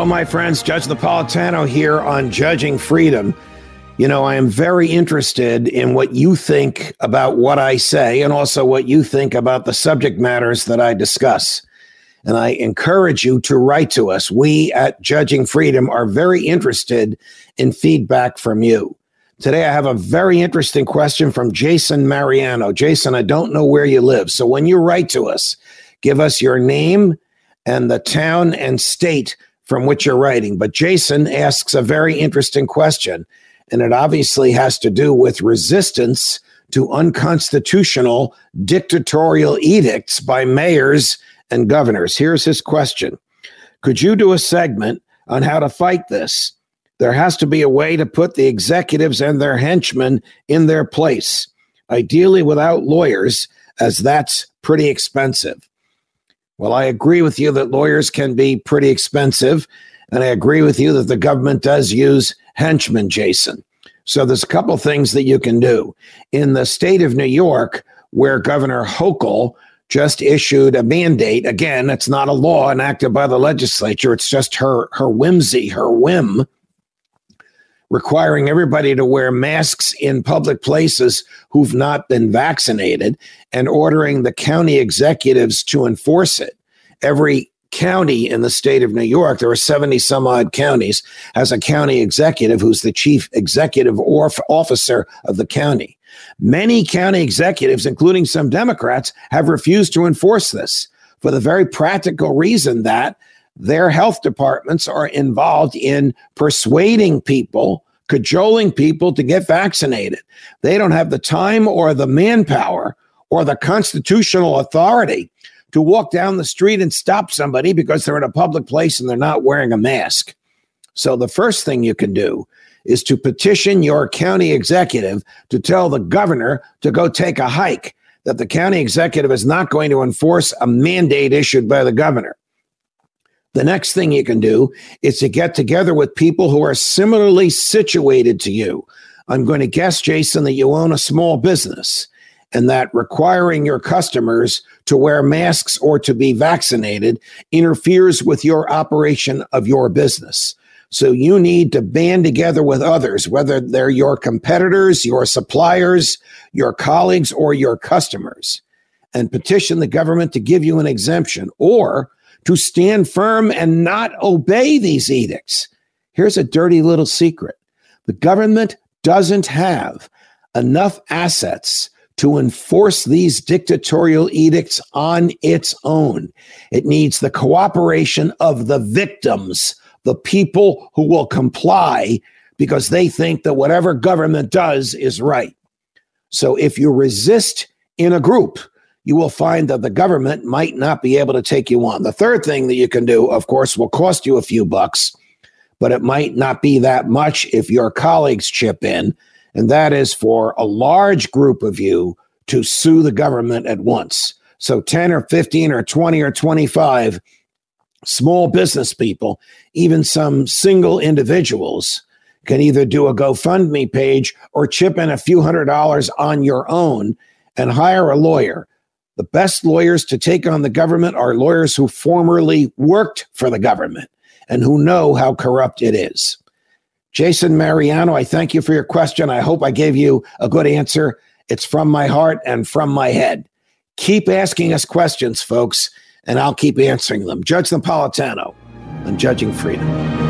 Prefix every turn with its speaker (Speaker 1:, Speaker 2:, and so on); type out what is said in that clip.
Speaker 1: Hello, my friends. Judge Napolitano here on Judging Freedom. You know, I am very interested in what you think about what I say and also what you think about the subject matters that I discuss. And I encourage you to write to us. We at Judging Freedom are very interested in feedback from you. Today, I have a very interesting question from Jason Mariano. Jason, I don't know where you live. So when you write to us, give us your name and the town and state from which you're writing. But Jason asks a very interesting question, and it obviously has to do with resistance to unconstitutional dictatorial edicts by mayors and governors. Here's his question Could you do a segment on how to fight this? There has to be a way to put the executives and their henchmen in their place, ideally without lawyers, as that's pretty expensive. Well, I agree with you that lawyers can be pretty expensive. And I agree with you that the government does use henchmen, Jason. So there's a couple things that you can do. In the state of New York, where Governor Hochul just issued a mandate. Again, it's not a law enacted by the legislature. It's just her her whimsy, her whim, requiring everybody to wear masks in public places who've not been vaccinated and ordering the county executives to enforce it. Every county in the state of New York, there are 70 some odd counties, has a county executive who's the chief executive or officer of the county. Many county executives, including some Democrats, have refused to enforce this for the very practical reason that their health departments are involved in persuading people, cajoling people to get vaccinated. They don't have the time or the manpower or the constitutional authority to walk down the street and stop somebody because they're in a public place and they're not wearing a mask. So the first thing you can do is to petition your county executive to tell the governor to go take a hike, that the county executive is not going to enforce a mandate issued by the governor. The next thing you can do is to get together with people who are similarly situated to you. I'm going to guess, Jason, that you own a small business and that requiring your customers to wear masks or to be vaccinated interferes with your operation of your business. So you need to band together with others, whether they're your competitors, your suppliers, your colleagues, or your customers, and petition the government to give you an exemption or to stand firm and not obey these edicts. Here's a dirty little secret the government doesn't have enough assets to enforce these dictatorial edicts on its own. It needs the cooperation of the victims the people who will comply because they think that whatever government does is right. So if you resist in a group, you will find that the government might not be able to take you on. The third thing that you can do, of course, will cost you a few bucks, but it might not be that much if your colleagues chip in. And that is for a large group of you to sue the government at once. So 10 or 15 or 20 or 25 small business people, even some single individuals can either do a GoFundMe page or chip in a few hundred dollars on your own and hire a lawyer. The best lawyers to take on the government are lawyers who formerly worked for the government and who know how corrupt it is. Jason Mariano, I thank you for your question. I hope I gave you a good answer. It's from my heart and from my head. Keep asking us questions, folks and I'll keep answering them. Judge Napolitano on Judging Freedom.